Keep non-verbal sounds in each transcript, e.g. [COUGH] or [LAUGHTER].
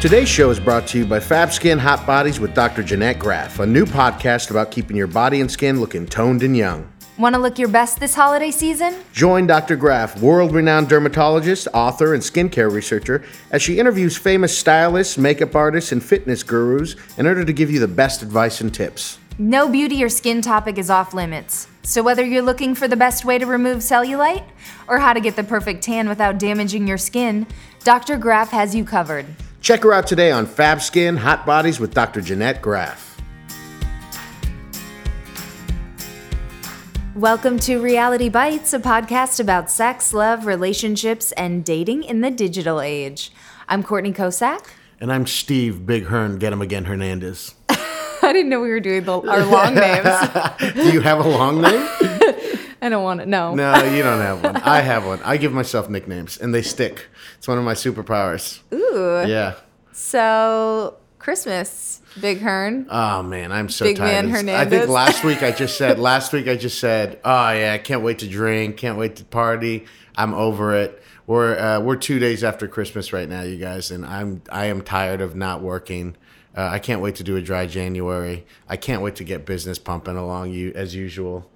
Today's show is brought to you by Fab Skin Hot Bodies with Dr. Jeannette Graf, a new podcast about keeping your body and skin looking toned and young. Want to look your best this holiday season? Join Dr. Graf, world renowned dermatologist, author, and skincare researcher, as she interviews famous stylists, makeup artists, and fitness gurus in order to give you the best advice and tips. No beauty or skin topic is off limits. So, whether you're looking for the best way to remove cellulite or how to get the perfect tan without damaging your skin, Dr. Graf has you covered. Check her out today on Fab Skin Hot Bodies with Dr. Jeannette Graf. Welcome to Reality Bites, a podcast about sex, love, relationships, and dating in the digital age. I'm Courtney Kocak. And I'm Steve Big Hearn, get him again, Hernandez. [LAUGHS] I didn't know we were doing the, our long [LAUGHS] names. Do you have a long name? [LAUGHS] I don't want to. No. No, you don't have one. I have one. I give myself nicknames, and they stick. It's one of my superpowers. Ooh. Yeah. So Christmas, Big Hearn. Oh man, I'm so Big tired. man this. I think last week I just said. [LAUGHS] last week I just said, "Oh yeah, I can't wait to drink. Can't wait to party. I'm over it." We're uh, we're two days after Christmas right now, you guys, and I'm I am tired of not working. Uh, I can't wait to do a dry January. I can't wait to get business pumping along you as usual.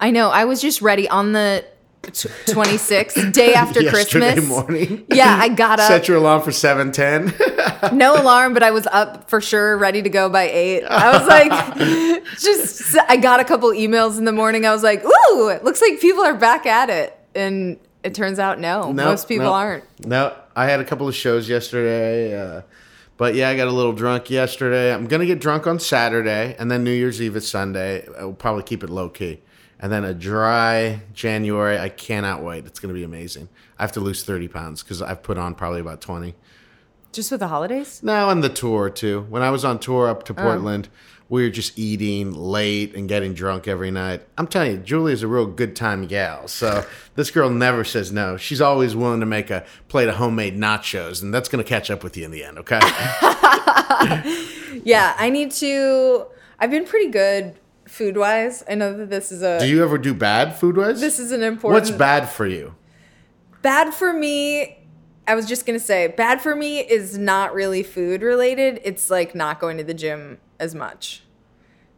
I know. I was just ready on the 26th, [COUGHS] day after Yesterday Christmas. morning. Yeah, I got up. Set your alarm for seven ten. [LAUGHS] no alarm, but I was up for sure, ready to go by eight. I was like, [LAUGHS] just, I got a couple emails in the morning. I was like, ooh, it looks like people are back at it. And it turns out, no, No, most people no. aren't. No, I had a couple of shows yesterday. Uh, but yeah, I got a little drunk yesterday. I'm gonna get drunk on Saturday, and then New Year's Eve is Sunday. I'll probably keep it low key, and then a dry January. I cannot wait. It's gonna be amazing. I have to lose 30 pounds because I've put on probably about 20. Just with the holidays? No, and the tour too. When I was on tour up to oh. Portland, we were just eating late and getting drunk every night. I'm telling you, Julia's a real good time gal. So this girl never says no. She's always willing to make a plate of homemade nachos, and that's gonna catch up with you in the end, okay? [LAUGHS] Yeah, I need to. I've been pretty good food wise. I know that this is a. do you ever do bad food wise? this is an important. What's bad for you? bad for me i was just gonna say bad for me is not really food related it's like not going to the gym as much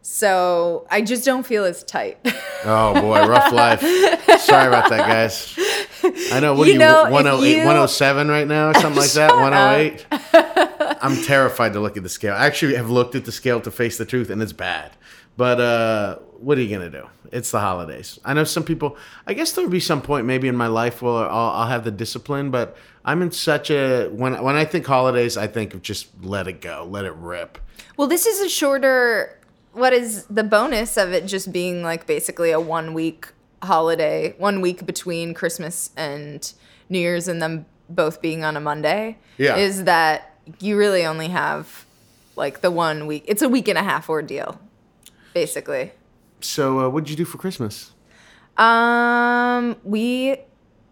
so i just don't feel as tight [LAUGHS] Oh boy, rough life. Sorry about that, guys. I know. What You are you, know, if 108, you- 107 right now or something like that? [LAUGHS] 108? I'm terrified to look at the scale. I actually have looked at the scale to face the truth, and it's bad. But uh, what are you going to do? It's the holidays. I know some people, I guess there'll be some point maybe in my life where I'll, I'll have the discipline, but I'm in such a, when, when I think holidays, I think of just let it go, let it rip. well this is a shorter what is the bonus of it just being like basically a one week holiday one week between christmas and new year's and them both being on a monday Yeah. is that you really only have like the one week it's a week and a half ordeal basically So uh, what did you do for Christmas? Um, we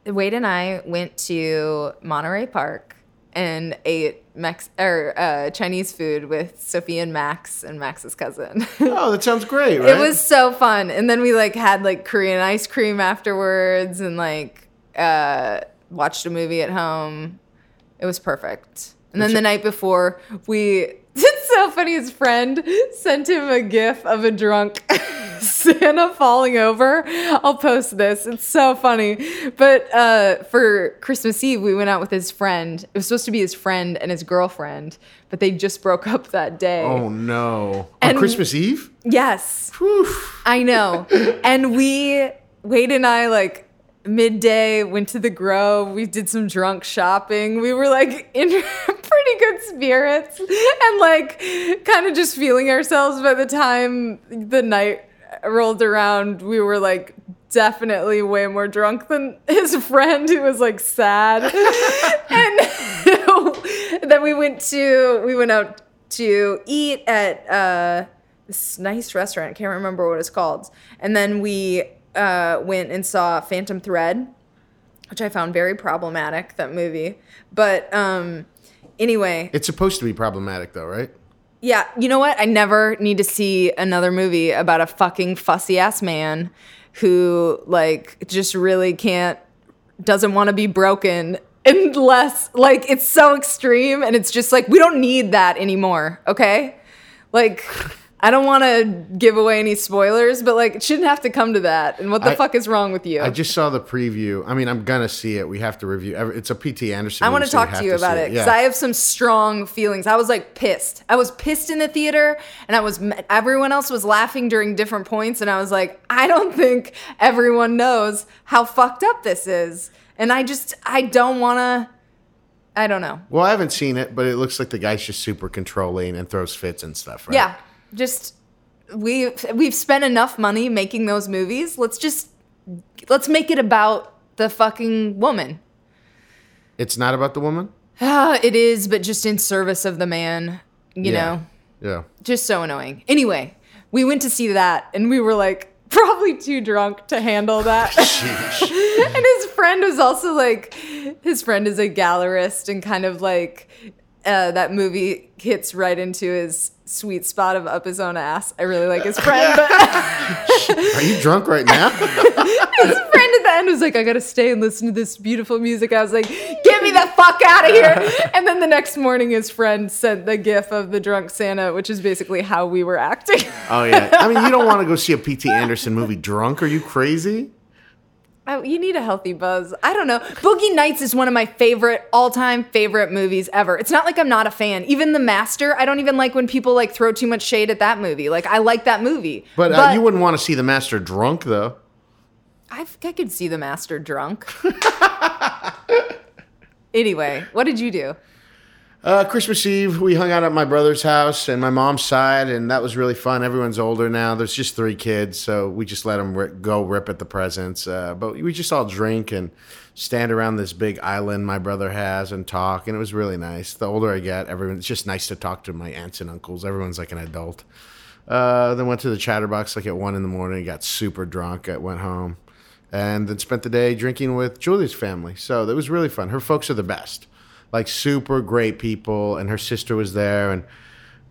Wade and I went to Monterey Park and ate Mex or uh, Chinese food with Sophie and Max and Max's cousin. [LAUGHS] Oh, that sounds great, right? it was so fun, and then we like had like Korean ice cream afterwards, and like uh, watched a movie at home. It was perfect. And then the night before, we so funny. His friend sent him a gif of a drunk [LAUGHS] Santa falling over. I'll post this. It's so funny. But uh, for Christmas Eve, we went out with his friend. It was supposed to be his friend and his girlfriend, but they just broke up that day. Oh no! And- On Christmas Eve? Yes. Whew. I know. and we, Wade and I, like, midday went to the Grove. We did some drunk shopping. We were like in [LAUGHS] pretty good spirits and like kind of just feeling ourselves by the time the night rolled around. We were like definitely way more drunk than [LAUGHS] his friend who was like sad. [LAUGHS] and then we went to we went out to eat at uh, this nice restaurant. I can't remember what it's called. And then we uh, went and saw Phantom Thread, which I found very problematic. That movie, but um, anyway, It's supposed to be problematic, though, right? yeah, you know what? I never need to see another movie about a fucking fussy ass man who like just really can't doesn't want to be broken unless like it's so extreme and it's just like we don't need that anymore, okay? Like I don't want to give away any spoilers, but like it shouldn't have to come to that. And what the I- fuck is wrong with you? I just saw the preview. I mean, I'm gonna see it. We have to review. every- It's a P.T. Anderson. I want to so talk to you about it because Yeah. I have some strong feelings. I was like pissed. I was pissed in the theater, and I was everyone else was laughing during different points, and I was like, I don't think everyone knows how fucked up this is, and I just I don't want to. I don't know. Well, I haven't seen it, but it looks like the guy's just super controlling and throws fits and stuff, right? Yeah, just we we've spent enough money making those movies. Let's just let's make it about the fucking woman. It's not about the woman. Ah, it is, but just in service of the man. You Yeah. know. Yeah. just so annoying. Anyway, we went to see that and we were like [LAUGHS] probably too drunk to handle that. [LAUGHS] [LAUGHS] and his friend was also like his friend is a gallerist and kind of like uh, that movie hits right into his sweet spot of up his own ass. I really like his [LAUGHS] friend, but [LAUGHS] Are you drunk right now? [LAUGHS] his friend at the end was like, I gotta stay and listen to this beautiful music. I was like, get me the fuck out of here. And then the next morning, his friend sent the gif of the drunk Santa, which is basically how we were acting. oh yeah. I mean, you don't want to go see a P.T. Anderson movie drunk. Are you crazy? You need a healthy buzz. I don't know. Boogie Nights is one of my favorite, all-time favorite movies ever. It's not like I'm not a fan. Even The Master, I don't even like when people like throw too much shade at that movie. Like I like that movie, But, uh, you wouldn't want to see the master drunk, though. I, I could see The Master drunk. [LAUGHS] anyway, what did you do? Uh, Christmas Eve, we hung out at my brother's house and my mom's side, and that was really fun. Everyone's older now. There's just three kids, so we just let them go rip at the presents. Uh, but we just all drink and stand around this big island my brother has and talk, and it was really nice. The older I get, everyone it's just nice to talk to my aunts and uncles. Everyone's like an adult. Uh, then went to the Chatterbox like at one in the morning. Got super drunk. I went home, and then spent the day drinking with Julia's family. So that was really fun. Her folks are the best, like super great people, and her sister was there. And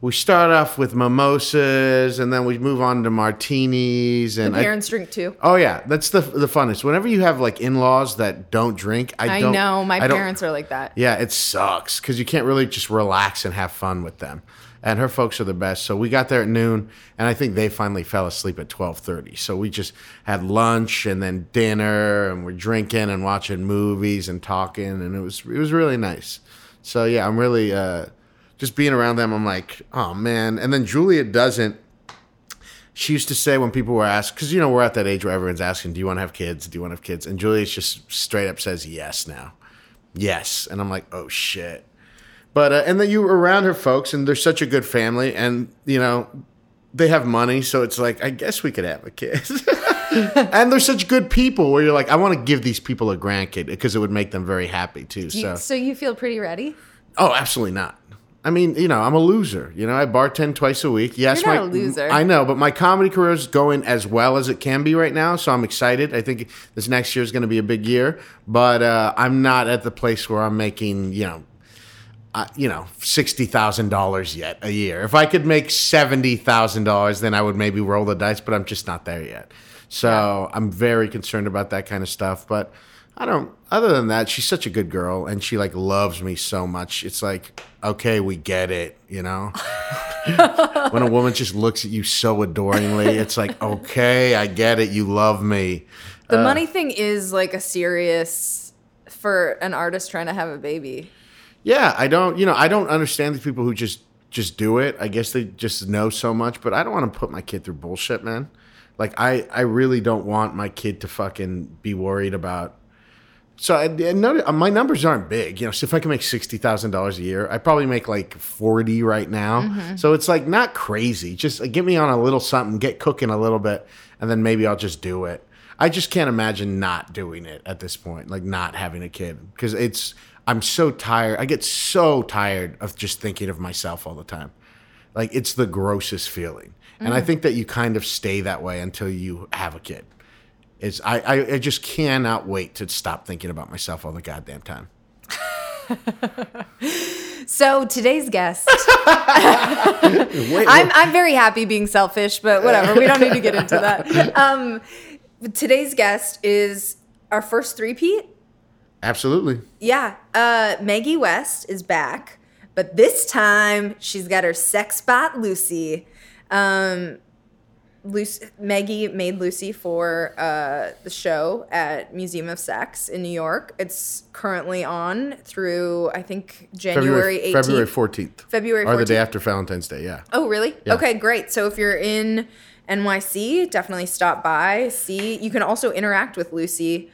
we start off with mimosas, and then we move on to martinis. And I- Parents drink too. oh yeah, that's the the funnest. Whenever you have like in laws that don't drink, I, I don't. know my I parents are like that. yeah, it sucks because you can't really just relax and have fun with them. And her folks are the best. So we got there at noon, and I think they finally fell asleep at twelve thirty. So we just had lunch and then dinner, and we're drinking and watching movies and talking, and it was it was really nice. So yeah, I'm really uh, just being around them. I'm like, oh man. And then Julia doesn't. She used to say when people were asked, because you know we're at that age where everyone's asking, "Do you want to have kids? Do you want to have kids?" And Julia just straight up says yes now yes and i'm like oh shit but uh, and then you were around her folks and they're such a good family and you know they have money so it's like i guess we could have a kid. [LAUGHS] And they're such good people where you're like i want to give these people a grandkid because it would make them very happy too You- so. so you feel pretty ready? oh absolutely not. I mean you know i'm a loser you know i bartend twice a week. Yes You're not my, a loser. i know but my comedy career is going as well as it can be right now so i'm excited. I think this next year is going to be a big year but uh, i'm not at the place where i'm making you know uh, you know, sixty thousand dollars yet a year. If I could make seventy thousand dollars, then I would maybe roll the dice. But I'm just not there yet. So I'm very concerned about that kind of stuff. But I don't. Other than that, she's such a good girl, and she like loves me so much. It's like, okay, we get it. You know, [LAUGHS] when a woman just looks at you so adoringly, it's like, okay, I get it. You love me. The money thing is like a serious for an artist trying to have a baby. Yeah, I don't. You know, I don't understand the people who just just do it. I guess they just know so much, but I don't want to put my kid through bullshit, man. Like I, I really don't want my kid to fucking be worried about. So I, I know my numbers aren't big, you know. So if I can make sixty thousand dollars a year, I probably make like forty right now. So it's like not crazy. Just uh, get me on a little something, get cooking a little bit, and then maybe I'll just do it. I just can't imagine not doing it at this point, like not having a kid, because it's. I'm so tired. I get so tired of just thinking of myself all the time. Like it's the grossest feeling, and I think that you kind of stay that way until you have a kid. It's I, I I just cannot wait to stop thinking about myself all the goddamn time. [LAUGHS] So today's guest, [LAUGHS] I'm I'm very happy being selfish, but whatever. We don't need to get into that. [LAUGHS] Um, today's guest is our first three-peat. Absolutely. Yeah, uh, Maggie West is back, but this time she's got her sex bot Lucy. Um, Lucy, Maggie made Lucy for uh, the show at Museum of Sex in New York. It's currently on through I think January February 18th. February 14th. February Or the day after Valentine's Day, yeah. Oh, really? Yeah. Okay, great. So if you're in NYC, definitely stop by. See, you can also interact with Lucy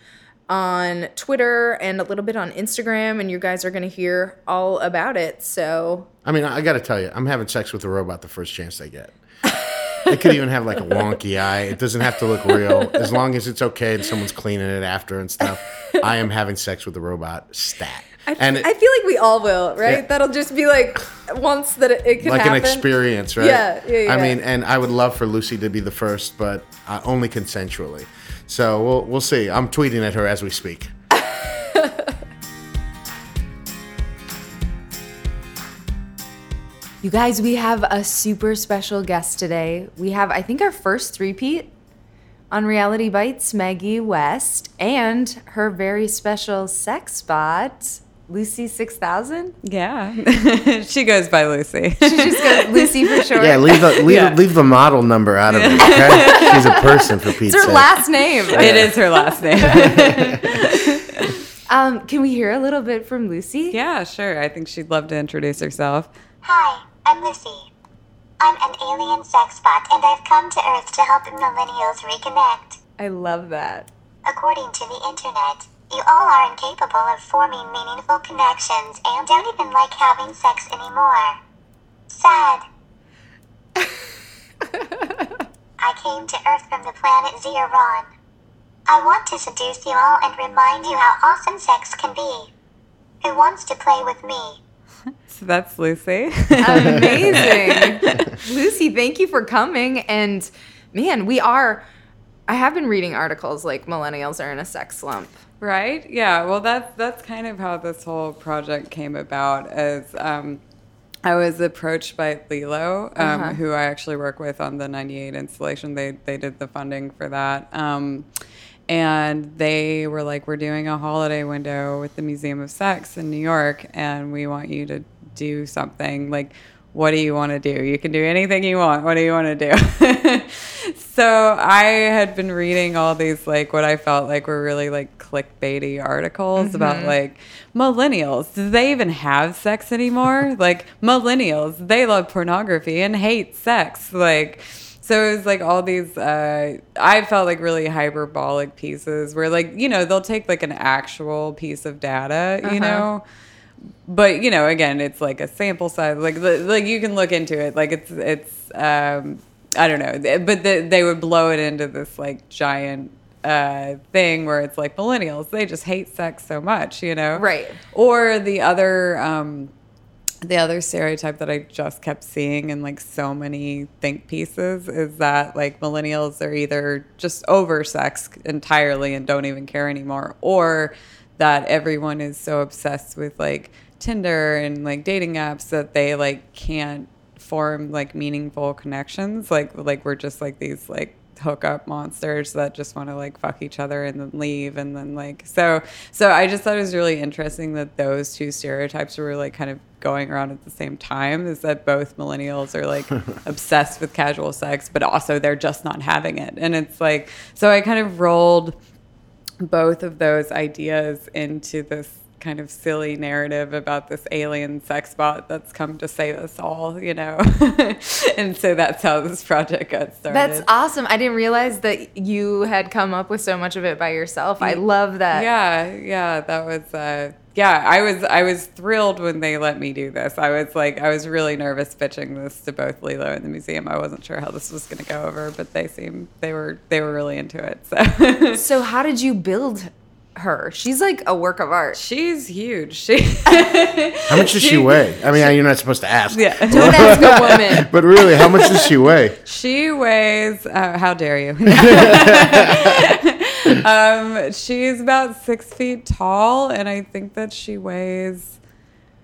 on Twitter and a little bit on Instagram, and you guys are going to hear all about it. So I mean, I, got to tell you, I'm having sex with a robot the first chance I get. [LAUGHS] it could even have like a wonky eye. It doesn't have to look real. As long as it's okay and someone's cleaning it after and stuff, I am having sex with a robot stat. I, and I feel like we all will, right? Yeah. That'll just be like once that it, it can like happen. an experience, right? Yeah, yeah, yeah. I mean, and I would love for Lucy to be the first, but uh, only consensually. So we'll we'll see. I'm tweeting at her as we speak. [LAUGHS] You guys, we have a super special guest today. We have, I think, our first three-peat on Reality Bites, Maggie West, and her very special sex bot, Lucy Six Thousand. Yeah. [LAUGHS] she goes by Lucy. She just goes [LAUGHS] Lucy for short. Yeah, leave the leave, Yeah. leave the model number out of it. Okay? [LAUGHS] She's a person for Pete's it's her sake. last name. it is her last name. Um, can we hear a little bit from Lucy? yeah, sure. I think she'd love to introduce herself. Hi, I'm Lucy. I'm an alien sex bot and I've come to Earth to help millennials reconnect. I love that. According to the internet, you all are incapable of forming meaningful connections and don't even like having sex anymore. Sad. [LAUGHS] I came to Earth from the planet Zeron. I want to seduce you all and remind you how awesome sex can be. Who wants to play with me? [LAUGHS] So that's Lucy. Amazing. [LAUGHS] Lucy, thank you for coming. And man, we are, I have been reading articles like millennials are in a sex slump. Right? Yeah. Well, that's that's kind of how this whole project came about. As um, I was approached by LELO, um, Uh-huh. who I actually work with on the '98 installation. They they did the funding for that. Um, and they were like, "We're doing a holiday window with the Museum of Sex in New York, and we want you to do something like." What do you want to do? You can do anything you want. What do you want to do? [LAUGHS] so I had been reading all these like what I felt like were really like clickbaity articles about like millennials. Do they even have sex anymore? [LAUGHS] like millennials, they love pornography and hate sex. Like so it was like all these uh, I felt like really hyperbolic pieces where like, you know, they'll take like an actual piece of data, you know, but you know again it's like a sample size like like you can look into it. Like it's it's um i don't know. But the, they would blow it into this like giant uh thing where it's like millennials they just hate sex so much you know? Right. or the other um the other stereotype that I just kept seeing in like so many think pieces is that like millennials are either just over sex entirely and don't even care anymore, or that everyone is so obsessed with like Tinder and like dating apps that they like can't form like meaningful connections. Like like we're just like these like hookup monsters that just want to like fuck each other and then leave and then like so so I just thought it was really interesting that those two stereotypes were like kind of going around at the same time is that both millennials are like [LAUGHS] obsessed with casual sex but also they're just not having it and it's like so I kind of rolled both of those ideas into this kind of silly narrative about this alien sex bot that's come to save us all, you know. [LAUGHS] and so that's how this project got started. That's awesome. I didn't realize that you had come up with so much of it by yourself. I love that. Yeah, yeah, that was uh yeah, I was I was thrilled when they let me do this. I was like I was really nervous pitching this to both LELO and the museum. I wasn't sure how this was going to go over, but they seemed they were they were really into it. So [LAUGHS] So how did you build her? She's like a work of art. she's huge. She [LAUGHS] How much does she weigh? I mean, you're not supposed to ask. yeah. [LAUGHS] Don't ask a woman. But really, how much does she weigh? She weighs. Uh, how dare you? [LAUGHS] um, she's about six feet tall, and I think that she weighs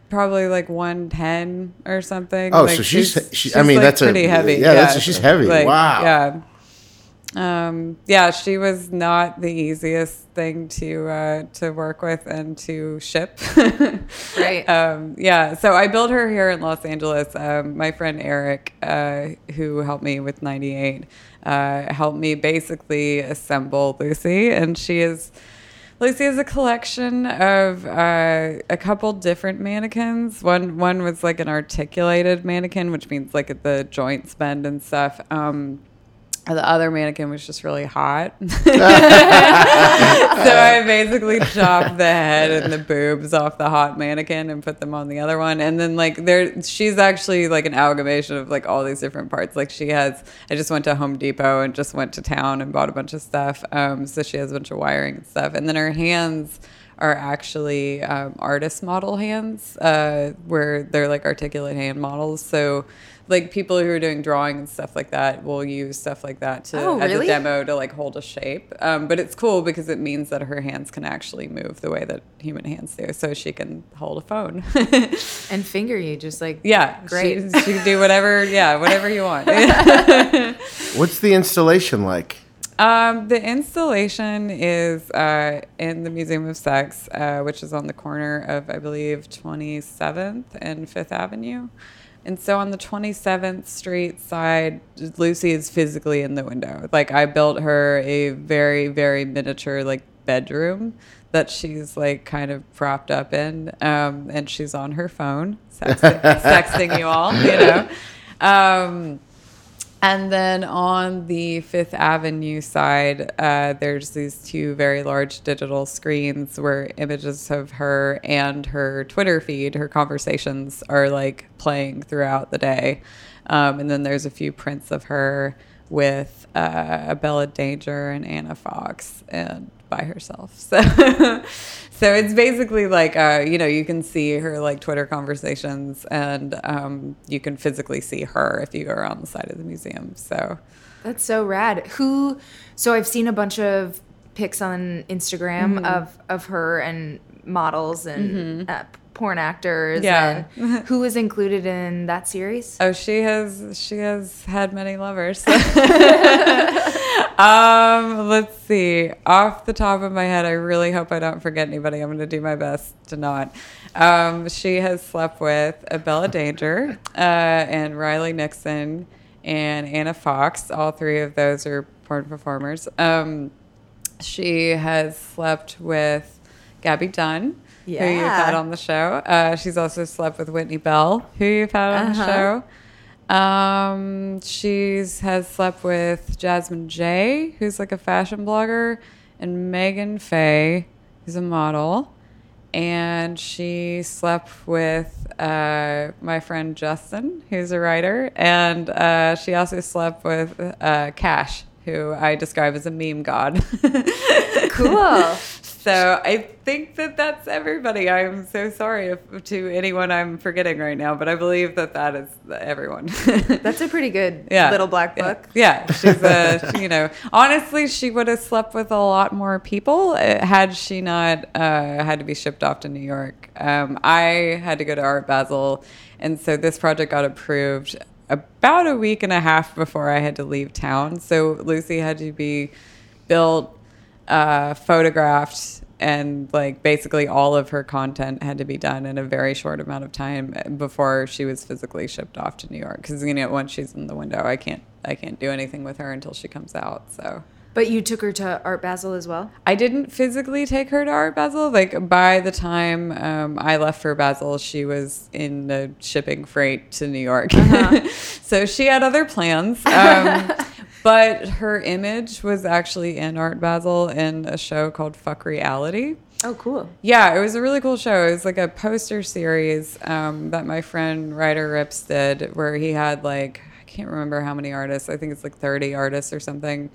probably like one ten or something. Oh, Like, so she's- she- I mean, like, that's a- pretty heavy. yeah, that's- she's heavy. Like, Wow. Yeah. Um, yeah, she was not the easiest thing to uh, to work with and to ship. Right. [LAUGHS] Um, yeah, so I built her here in Los Angeles. Um, my friend Eric, uh, who helped me with 98, uh, helped me basically assemble Lucy, and she is. Lucy is a collection of uh, a couple different mannequins. One one was like an articulated mannequin, which means like the joints bend and stuff. Um, the other mannequin was just really hot. [LAUGHS] [LAUGHS] so I basically chopped the head and the boobs off the hot mannequin and put them on the other one. And then like there she's actually like an amalgamation of like all these different parts. Like she has I just went to Home Depot and just went to town and bought a bunch of stuff. Um, so she has a bunch of wiring and stuff. And then her hands are actually um, artist model hands, uh, where they're like articulate hand models. So, like people who are doing drawing and stuff like that will use stuff like that to Oh, as a demo to like hold a shape. Um, but it's cool because it means that her hands can actually move the way that human hands do. So she can hold a phone. [LAUGHS] and finger you just like yeah, Great. She, she can do whatever. Yeah, whatever you want. [LAUGHS] [LAUGHS] What's the installation like? Um, the installation is uh, in the Museum of Sex, uh, which is on the corner of, I believe, 27th and Fifth Avenue. And so on the 27th Street side, Lucy is physically in the window. Like I built her a very, very miniature like bedroom that she's like kind of propped up in, um, and she's on her phone, sexting, [LAUGHS] sexting you all, you know. Um, and then on the Fifth Avenue side, uh, there's these two very large digital screens where images of her and her Twitter feed, her conversations, are like playing throughout the day. Um, and then there's a few prints of her with uh, Bella Danger and Anna Fox and by herself. [LAUGHS] So, so it's basically like uh, you know you can see her like Twitter conversations, and um, you can physically see her if you go around the side of the museum. So That's so rad. Who? So I've seen a bunch of pics on Instagram Mm-hmm. of of her and models and uh, porn actors. Yeah. And [LAUGHS] who was included in that series? oh, she has she has had many lovers. [LAUGHS] um, let's see. Off the top of my head, I really hope I don't forget anybody. I'm going to do my best to not. Um, she has slept with Bella Danger uh, and Riley Nixon and Anna Fox. All three of those are porn performers. Um, she has slept with Gabby Dunn, who you've had on the show. Uh, she's also slept with Whitney Bell, who you've had on the Uh-huh. show. Um, she's has slept with Jasmine J, who's like a fashion blogger, and Megan Faye, who's a model. And she slept with uh, my friend Justin, who's a writer. And uh, she also slept with uh, Cash, who I describe as a meme god. [LAUGHS] Cool. So I think that that's everybody. I'm so sorry if, to anyone I'm forgetting right now, but I believe that that is everyone. [LAUGHS] That's a pretty good little black book. Yeah, [LAUGHS] she's a you know honestly she would have slept with a lot more people uh, had she not uh, had to be shipped off to New York. Um, I had to go to Art Basel, and so this project got approved about a week and a half before I had to leave town. So Lucy had to be built uh, photographed and like basically all of her content had to be done in a very short amount of time before she was physically shipped off to New York. Because you know once she's in the window I can't I can't do anything with her until she comes out so. But you took her to Art Basel as well. I didn't physically take her to Art Basel. Like by the time um, I left for Basel she was in the shipping freight to New York. [LAUGHS] So she had other plans. Um, [LAUGHS] but her image was actually in Art Basel in a show called Fuck Reality. Oh, cool. yeah, it was a really cool show. It was like a poster series um, that my friend Ryder Ripps did, where he had like I can't remember how many artists. I think it's like thirty artists or something,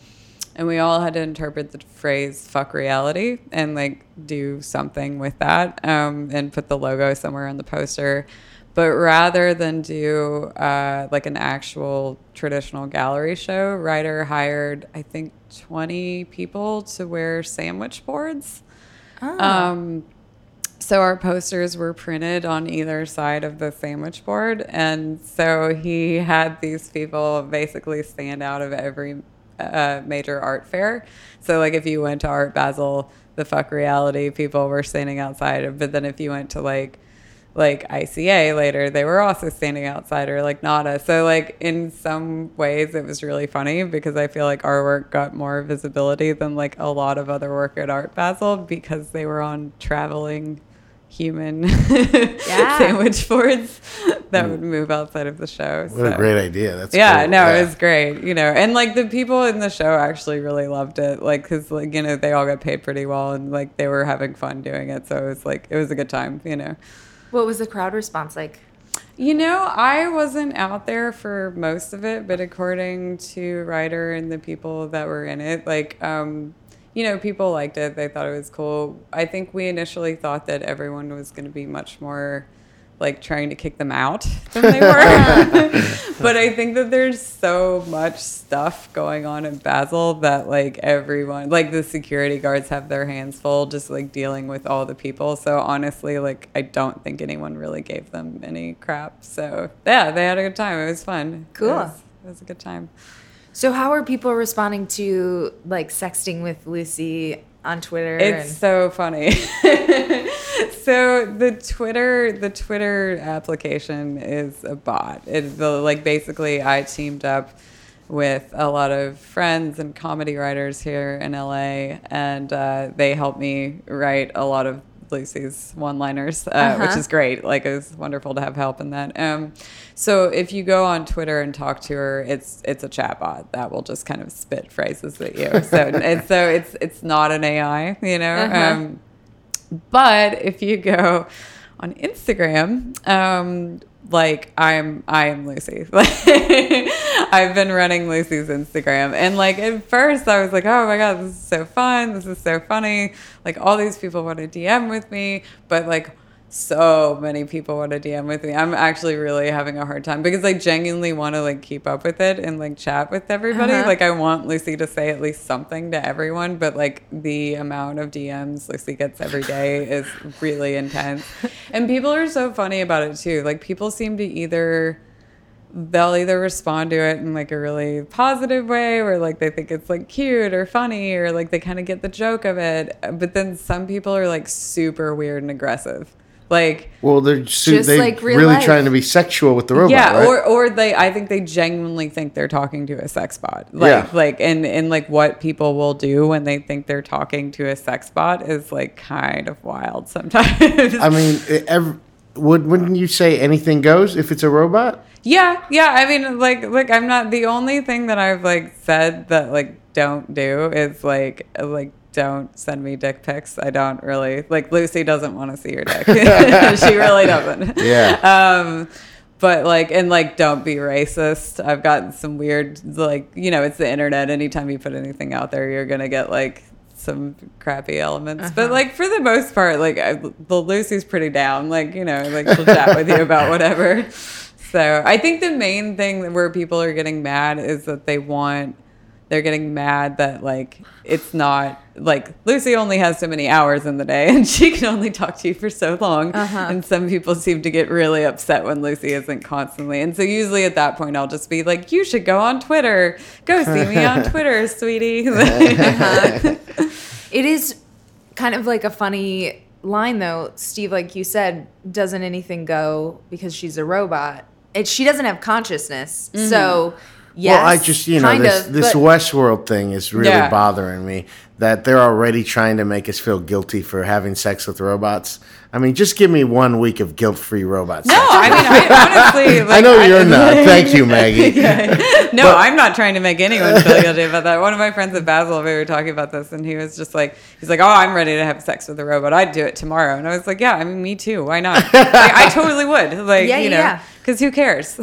and we all had to interpret the phrase "fuck reality" and like do something with that, um, and put the logo somewhere on the poster. But rather than do uh, like an actual traditional gallery show, Ryder hired I think twenty people to wear sandwich boards. Um, so our posters were printed on either side of the sandwich board, and so he had these people basically stand out of every uh, major art fair. So like if you went to Art Basel, the fuck reality people were standing outside, but then if you went to like like ICA later, they were also standing outside or like Nada. So like in some ways it was really funny because I feel like our work got more visibility than like a lot of other work at Art Basel because they were on traveling human [LAUGHS] sandwich boards that would move outside of the show. What a great idea. That's yeah, cool. no, it was great, you know, and like the people in the show actually really loved it, like because like you know they all got paid pretty well and like they were having fun doing it, so it was like it was a good time, you know. What was the crowd response like? You know, I wasn't out there for most of it, but according to Ryder and the people that were in it, like, um, you know, people liked it. They thought it was cool. I think we initially thought that everyone was going to be much more like trying to kick them out [LAUGHS] than they were. [LAUGHS] but I think that there's so much stuff going on in Basel that like everyone, like the security guards have their hands full just like dealing with all the people. So honestly, like I don't think anyone really gave them any crap. So yeah, they had a good time. It was fun. Cool. It was, it was a good time. So how are people responding to like sexting with Lucy on Twitter? It's and- so funny. [LAUGHS] so the Twitter the Twitter application is a bot. It the like basically I teamed up with a lot of friends and comedy writers here in LA, and uh, they helped me write a lot of Lucy's one-liners, uh, which Uh-huh. is great. Like it was wonderful to have help in that. Um, so if you go on Twitter and talk to her, it's it's a chatbot that will just kind of spit phrases at you. So [LAUGHS] it's so it's it's not an AI, you know. Uh-huh. Um, but if you go on Instagram, um, like I'm I am Lucy. [LAUGHS] [LAUGHS] I've been running Lucy's Instagram and like at first I was like, oh my god, this is so fun, this is so funny. Like all these people want to DM with me, but like so many people want to DM with me. I'm actually really having a hard time because I genuinely want to like keep up with it and like chat with everybody. Uh-huh. Like I want Lucy to say at least something to everyone, but like the amount of DMs Lucy gets every day is really intense. [LAUGHS] And people are so funny about it too. Like people seem to either they'll either respond to it in like a really positive way or like they think it's like cute or funny or like they kind of get the joke of it but then some people are like super weird and aggressive like Well, they're su- Just they like real really life. trying to be sexual with the robot, yeah right? or or they i think they genuinely think they're talking to a sex bot like Yeah. like and and like what people will do when they think they're talking to a sex bot is like kind of wild sometimes I mean, it, ev- would wouldn't you say anything goes if it's a robot? Yeah, yeah. I mean, like, like I'm not the only thing that I've like said that like don't do is like like don't send me dick pics. I don't really like Lucy doesn't want to see your dick. [LAUGHS] she really doesn't. Yeah. Um, but like and like don't be racist. I've gotten some weird like you know it's the internet. Anytime you put anything out there, you're gonna get like some crappy elements. But uh-huh. like for the most part, like I, the Lucy's pretty down. Like you know, like she'll chat with you about whatever. [LAUGHS] So I think the main thing where people are getting mad is that they want they're getting mad that like it's not like Lucy only has so many hours in the day [LAUGHS] and she can only talk to you for so long. Uh-huh. And some people seem to get really upset when Lucy isn't constantly. And so usually at that point I'll just be like, You should go on Twitter. Go see me on [LAUGHS] Twitter, sweetie. [LAUGHS] It is kind of like a funny line though, Steve, like you said, doesn't anything go because she's a robot. It, she doesn't have consciousness. So mm-hmm. Yes, well, I just you know this of, this but- Westworld thing is really Yeah. bothering me. That they're already trying to make us feel guilty for having sex with robots. I mean, just give me one week of guilt-free robots. No, I mean, I honestly. Like, [LAUGHS] I know you're not. [LAUGHS] Thank you, Maggie. [LAUGHS] No, I'm not trying to make anyone feel guilty about that. One of my friends at Basel, we were talking about this, and he was just like, he's like, "Oh, I'm ready to have sex with a robot. I'd do it tomorrow." And I was like, "Yeah, I mean, me too. Why not? like, I totally would. Like, Yeah, you know, yeah. because who cares?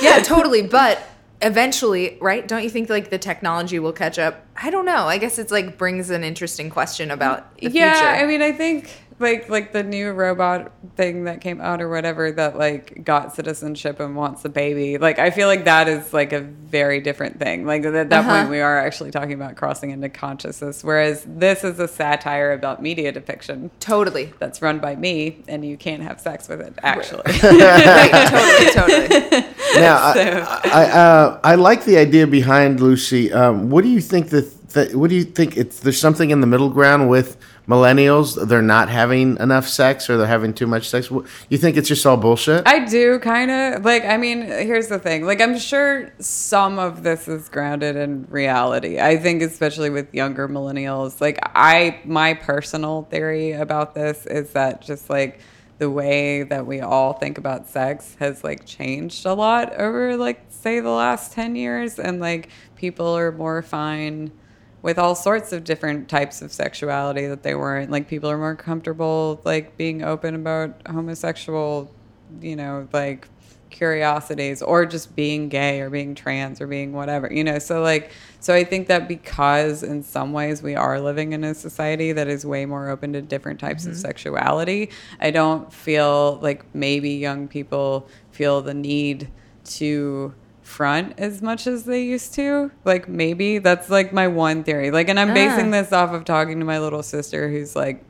yeah, totally. But eventually, right? Don't you think like the technology will catch up? I don't know. I guess it's like brings an interesting question about the yeah, future. I mean, I think like like the new robot thing that came out or whatever that like got citizenship and wants a baby. Like I feel like that is like a very different thing. Like at that Uh-huh. point we are actually talking about crossing into consciousness whereas this is a satire about media depiction totally. that's run by me and you can't have sex with it actually. [LAUGHS] right, totally, totally. Now, I, [LAUGHS] So- I, uh, I like the idea behind Lucy. Um, what do you think that, that? What do you think? It's there's something in the middle ground with millennials. They're not having enough sex, or they're having too much sex. You think it's just all bullshit? I do kind of like. I mean, here's the thing. Like, I'm sure some of this is grounded in reality. I think, especially with younger millennials. Like, I my personal theory about this is that just like the way that we all think about sex has like changed a lot over like say the last 10 years and like people are more fine with all sorts of different types of sexuality that they weren't. Like people are more comfortable like being open about homosexual you know like curiosities or just being gay or being trans or being whatever you know? So like so i think that because in some ways we are living in a society that is way more open to different types of mm-hmm. sexuality i don't feel like maybe young people feel the need to front as much as they used to. Like maybe that's like my one theory. Like and I'm basing Ah. this off of talking to my little sister who's like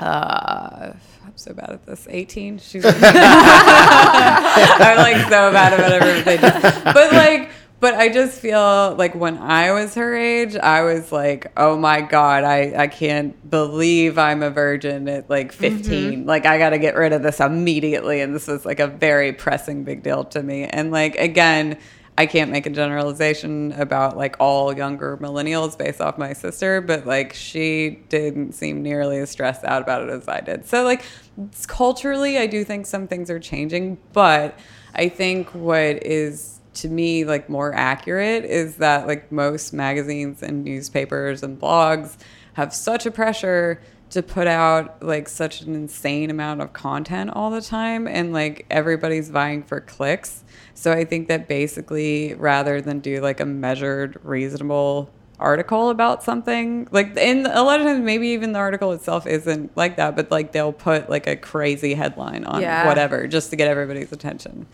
uh I'm so bad at this. 18. She's like, [LAUGHS] I'm like so bad about everything. But like but I just feel like when I was her age, I was like, oh my God, I, I can't believe I'm a virgin at like mm-hmm. 15. Like, I got to get rid of this immediately. And this was like a very pressing big deal to me. And like, again, I can't make a generalization about like all younger millennials based off my sister, but like she didn't seem nearly as stressed out about it as I did. So like culturally, I do think some things are changing, but I think what is to me like more accurate is that like most magazines and newspapers and blogs have such a pressure to put out like such an insane amount of content all the time and like everybody's vying for clicks so i think that basically rather than do like a measured reasonable article about something like and a lot of times maybe even the article itself isn't like that but like they'll put like a crazy headline on Yeah. whatever just to get everybody's attention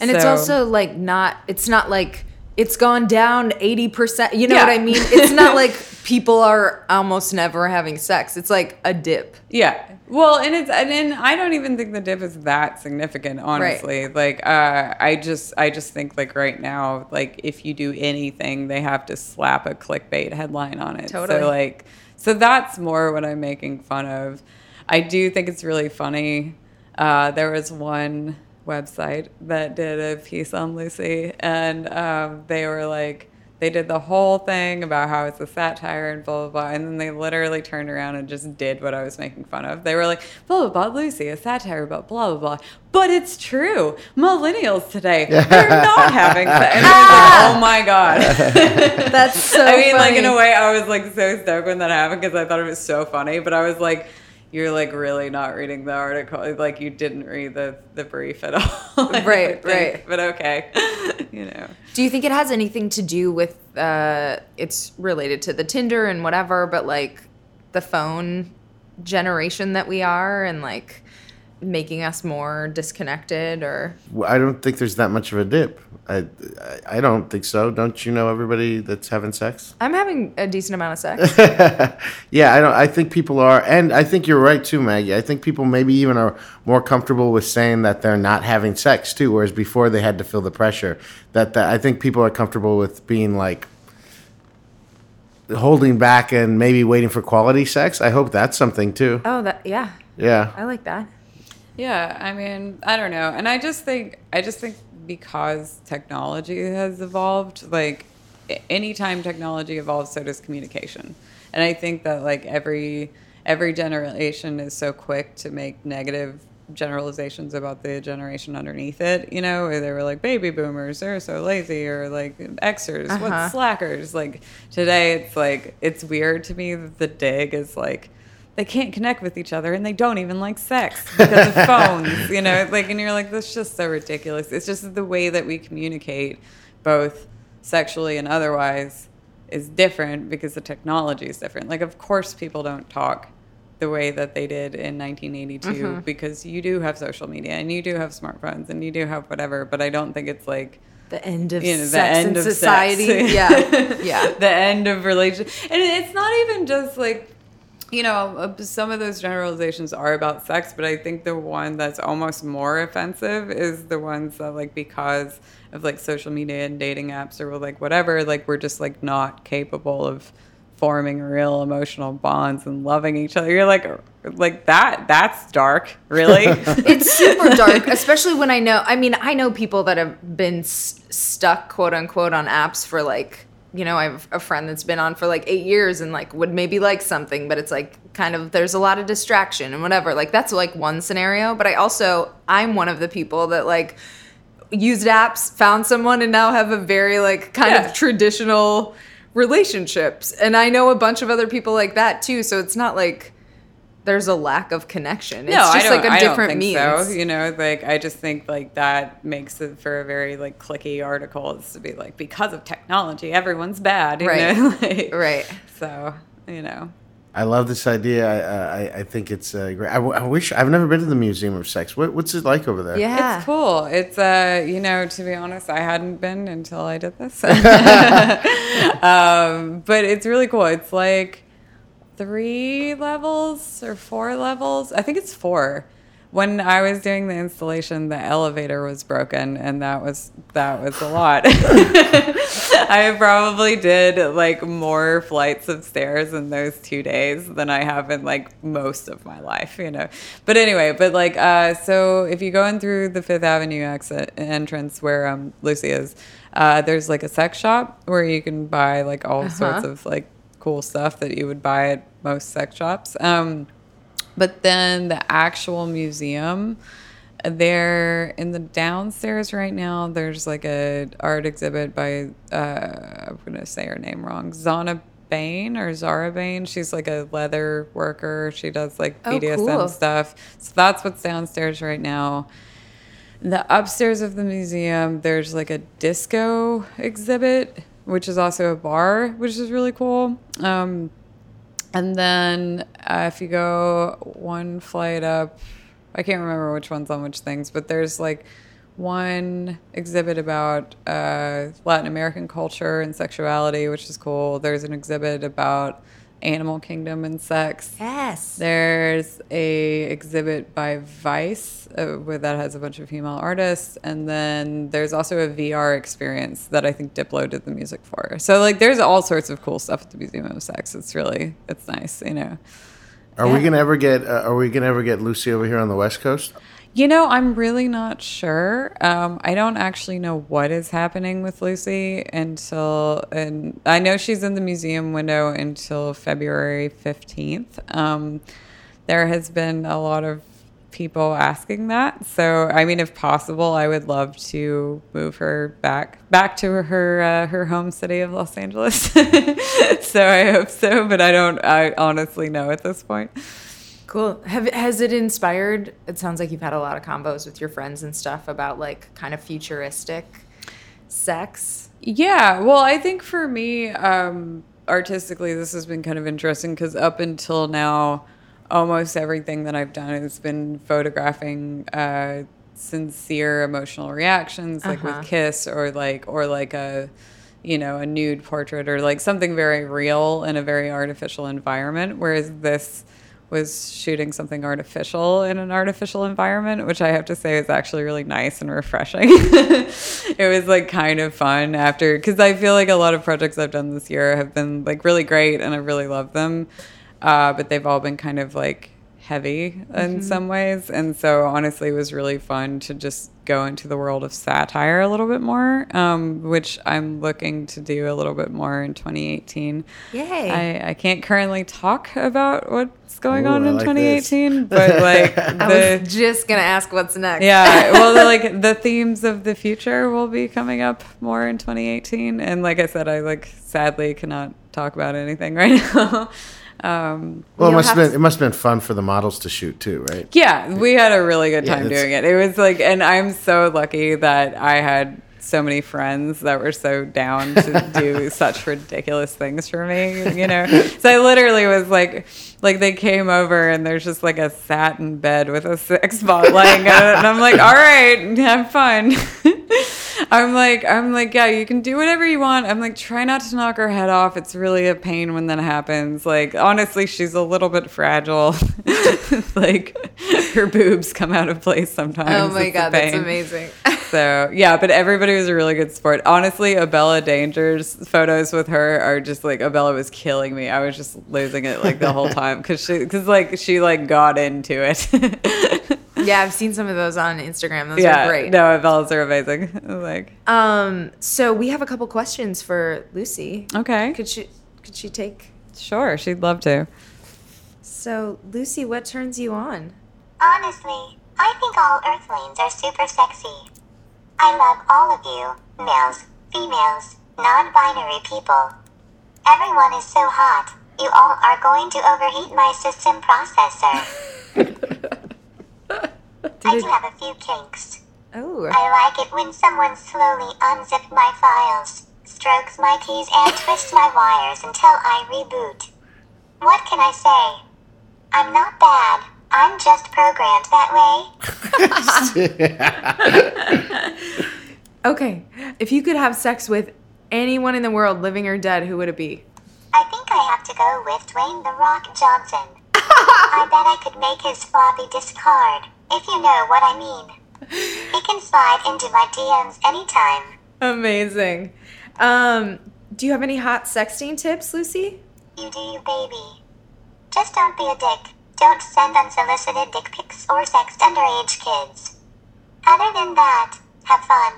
And it's also like not, it's not like it's gone down 80%. You know Yeah. what I mean? It's not [LAUGHS] like people are almost never having sex. It's like a dip. Yeah. Well, and it's and, and I don't even think the dip is that significant, honestly. Like, uh, I just I just think like right now, like if you do anything, they have to slap a clickbait headline on it. Totally. So like, so that's more what I'm making fun of. I do think it's really funny. Uh, there was one website that did a piece on Lucy, and um, they were like, they did the whole thing about how it's a satire and blah blah blah, and then they literally turned around and just did what I was making fun of. They were like, blah blah blah, Lucy, a satire about blah blah blah, but it's true. Millennials today, [LAUGHS] they're not having sex. And I was like, oh my god. That's [LAUGHS] so I mean, like in a way, I was like so stoked when that happened because I thought it was so funny. But I was like, you're like really not reading the article. Like you didn't read the the brief at [LAUGHS] all right Right, think. right. But okay, [LAUGHS] you know. Do you think it has anything to do with uh it's related to the Tinder and whatever, but like the phone generation that we are and like making us more disconnected or I don't think there's that much of a dip. I, I, I don't think so. Don't you know everybody that's having sex? I'm having a decent amount of sex. [LAUGHS] yeah, I don't. I think people are, and I think you're right too, Maggie. I think people maybe even are more comfortable with saying that they're not having sex too, whereas before they had to feel the pressure. That, that I think people are comfortable with being like holding back and maybe waiting for quality sex. I hope that's something too. oh, that yeah. Yeah. I like that. Yeah, I mean, I don't know, and I just think I just think because technology has evolved, like anytime technology evolves, so does communication. And I think that like every every generation is so quick to make negative generalizations about the generation underneath it, you know, where they were like baby boomers, they're so lazy, or like Xers, Uh-huh. what's slackers? Like today, it's like it's weird to me that the dig is like they can't connect with each other and they don't even like sex because of [LAUGHS] phones, you know, like and you're like that's just so ridiculous. It's just the way that we communicate, both sexually and otherwise, is different because the technology is different. Like of course people don't talk the way that they did in 1982 mm-hmm. because you do have social media and you do have smartphones and you do have whatever, but I don't think it's like The end of You know, the sex end in of sex. society. Yeah. [LAUGHS] Yeah. the end of relation and it's not even just like you know uh, some of those generalizations are about sex but i think the one that's almost more offensive is the ones that like because of like social media and dating apps or like whatever like we're just like not capable of forming real emotional bonds and loving each other you're like like that that's dark really [LAUGHS] it's super [LAUGHS] dark, especially when I know. I mean, I know people that have been s- stuck, quote unquote, on apps for like, you know, I have a friend that's been on for like eight years and like would maybe like something, but it's like kind of there's a lot of distraction and whatever. Like that's like one scenario. But I also I'm one of the people that like used apps, found someone, and now have a very like kind Yeah. of traditional relationships. And I know a bunch of other people like that too. So it's not like there's a lack of connection. It's no, just I don't, like a I different don't think means. so. You know, like I just think like that makes it for a very like clicky article is to be like because of technology, everyone's bad. You Right. Know? [LAUGHS] like, Right. So you know, I love this idea. I I, I think it's uh, great. I, w- I wish I've never been to the Museum of Sex. What, what's it like over there? Yeah. it's cool. It's uh, you know, to be honest, I hadn't been until I did this. [LAUGHS] [LAUGHS] um, but it's really cool. It's like three levels or four levels. I think it's four. When I was doing the installation, the elevator was broken, and that was that was a lot. [LAUGHS] I probably did like more flights of stairs in those two days than I have in like most of my life, you know. But anyway, but like, uh, so if you go in through the Fifth Avenue exit entrance where um, Lucy is, uh, there's like a sex shop where you can buy like all sorts of like cool stuff that you would buy at most sex shops. Um, but then the actual museum, there in the downstairs right now, there's like a art exhibit by uh, I'm gonna say her name wrong, Zana Bayne or Zara Bain. She's like a leather worker. She does like Oh, BDSM cool. stuff. So that's what's downstairs right now. The upstairs of the museum, there's like a disco exhibit, which is also a bar, which is really cool. Um, and then uh, if you go one flight up, I can't remember which one's on which things, but there's like one exhibit about uh, Latin American culture and sexuality, which is cool. There's an exhibit about animal kingdom and sex. Yes. There's a exhibit by Vice uh, where that has a bunch of female artists, and then there's also a VR experience that I think Diplo did the music for. So like, there's all sorts of cool stuff at the Museum of Sex. It's really it's nice, you know. Are we gonna ever get? Uh, are we gonna ever get Lucy over here on the West Coast? You know, I'm really not sure. Um, I don't actually know what is happening with Lucy until, and I know she's in the museum window until February 15th. Um, there has been a lot of people asking that. So, I mean, if possible, I would love to move her back back to her uh, her home city of Los Angeles. [LAUGHS] so I hope so, but I don't. I honestly know at this point. Cool. Have has it inspired? It sounds like you've had a lot of combos with your friends and stuff about like kind of futuristic sex. Yeah, well, I think for me, um, artistically, this has been kind of interesting because up until now, almost everything that I've done has been photographing uh, sincere emotional reactions, like Uh-huh. with Kiss, or like or like a you know a nude portrait, or like something very real in a very artificial environment. Whereas this was shooting something artificial in an artificial environment, which I have to say is actually really nice and refreshing. [LAUGHS] it was like kind of fun after, because I feel like a lot of projects I've done this year have been like really great and I really love them. Uh, but they've all been kind of like heavy in some ways. And so honestly, it was really fun to just go into the world of satire a little bit more, um, which I'm looking to do a little bit more in 2018. Yay. I, I can't currently talk about what's going Ooh, on I in like 2018, [LAUGHS] but like I the was just gonna ask what's next. yeah [LAUGHS] well the, like the themes of the future will be coming up more in 2018 and like i said i like sadly cannot talk about anything right [LAUGHS] now um Well, it must have been it must have been fun for the models to shoot too, right? yeah we had a really good time it's- doing it it was like and i'm so lucky that i had so many friends that were so down to do [LAUGHS] such ridiculous things for me, you know. So I literally was like, like they came over and there's just like a satin bed with a six ball laying on it, and I'm like, all right, have fun. [LAUGHS] I'm like, I'm like, yeah, you can do whatever you want. I'm like, try not to knock her head off. It's really a pain when that happens. Like, honestly, she's a little bit fragile. [LAUGHS] like, her boobs come out of place sometimes. Oh my It's god, that's amazing. [LAUGHS] So yeah, but everybody was a really good sport. Honestly, Abella Danger's photos with her are just like Abella was killing me. I was just losing it like the whole [LAUGHS] time because she because like she like got into it. Yeah, I've seen some of those on Instagram. Those yeah, are great. no, Abella's are amazing. [LAUGHS] Like Um, so we have a couple questions for Lucy. okay, Could she could she take sure, she'd love to. So Lucy, what turns you on? Honestly, I think all Earthlings are super sexy. I love all of you, males, females, non binary people. Everyone is so hot. You all are going to overheat my system processor. [LAUGHS] [LAUGHS] I do have a few kinks. Oh, I like it when someone slowly unzips my files, strokes my keys, and twists my wires until I reboot. What can I say? I'm not bad. I'm just programmed that way. [LAUGHS] okay. If you could have sex with anyone in the world, living or dead, who would it be? I think I have to go with Dwayne The Rock Johnson. [LAUGHS] I bet I could make his floppy disk hard, if you know what I mean. He can slide into my DMs anytime. Amazing. Um, do you have any hot sexting tips, Lucy? You do you, baby. Just don't be a dick. Don't send unsolicited dick pics or sext underage kids. Other than that, have fun.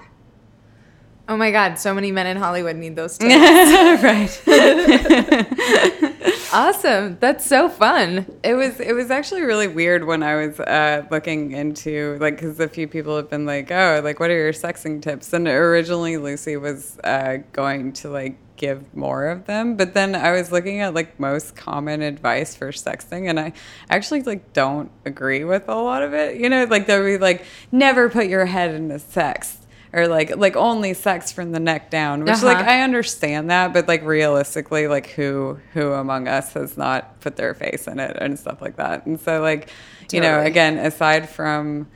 Oh my God, so many men in Hollywood need those [LAUGHS] tips. right. [LAUGHS] [LAUGHS] awesome. That's so fun. It was it was actually really weird when I was uh, looking into like because a few people have been like oh like what are your sexing tips and originally Lucy was uh, going to like give more of them but then I was looking at like most common advice for sexting and I actually like don't agree with a lot of it you know like there'll be like never put your head into sex or like like only sex from the neck down which like Uh-huh. i understand that but like realistically like who who among us has not put their face in it and stuff like that and so like you know again aside from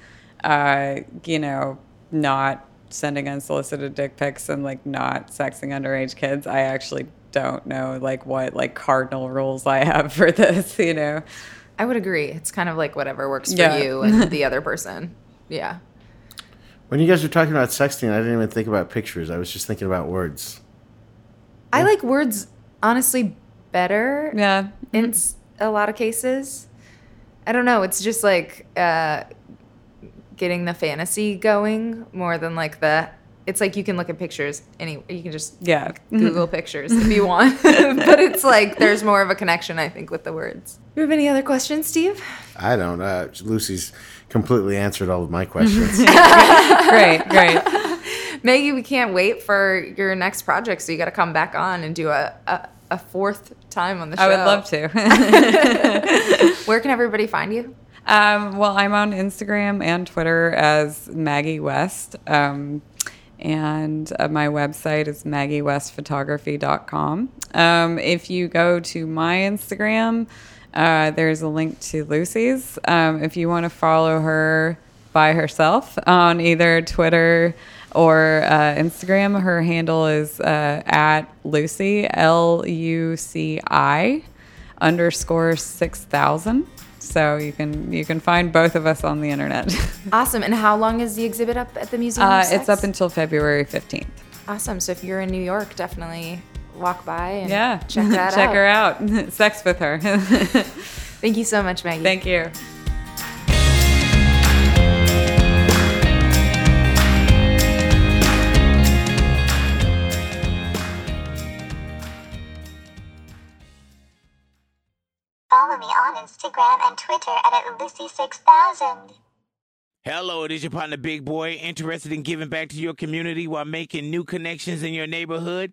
uh you know not sending unsolicited dick pics and like not sexing underage kids i actually don't know like what like cardinal rules i have for this you know I would agree. It's kind of like whatever works for Yeah. you and the other person. Yeah. When you guys were talking about sexting, I didn't even think about pictures. I was just thinking about words. I like words honestly better yeah in a lot of cases. I don't know. It's just like uh, getting the fantasy going more than like the. It's like you can look at pictures any. You can just yeah Google pictures if you [LAUGHS] want, [LAUGHS] but it's like there's more of a connection I think with the words. You have any other questions, Steve? I don't. Uh, Lucy's completely answered all of my questions. [LAUGHS] great great [LAUGHS] Maggie, we can't wait for your next project, so you got to come back on and do a, a a fourth time on the show. i would love to [LAUGHS] Where can everybody find you? Um, well, I'm on Instagram and Twitter as Maggie West. Um, and uh, my website is maggiewestphotography.com. Um, if you go to my Instagram, uh, there's a link to Lucy's. Um, if you want to follow her by herself on either Twitter or uh, Instagram, her handle is uh, at Lucy, L U C I underscore 6000. So you can you can find both of us on the internet. [LAUGHS] Awesome. And how long is the exhibit up at the Museum? Uh, it's up until February 15th. Awesome. So if you're in New York, definitely walk by and Yeah. check that [LAUGHS] Check out. her out. [LAUGHS] Sex with her. [LAUGHS] Thank you so much, Maggie. Thank you. Follow me on Instagram and Twitter at Lucy6000. Hello, it is your partner Big Boy, interested in giving back to your community while making new connections in your neighborhood.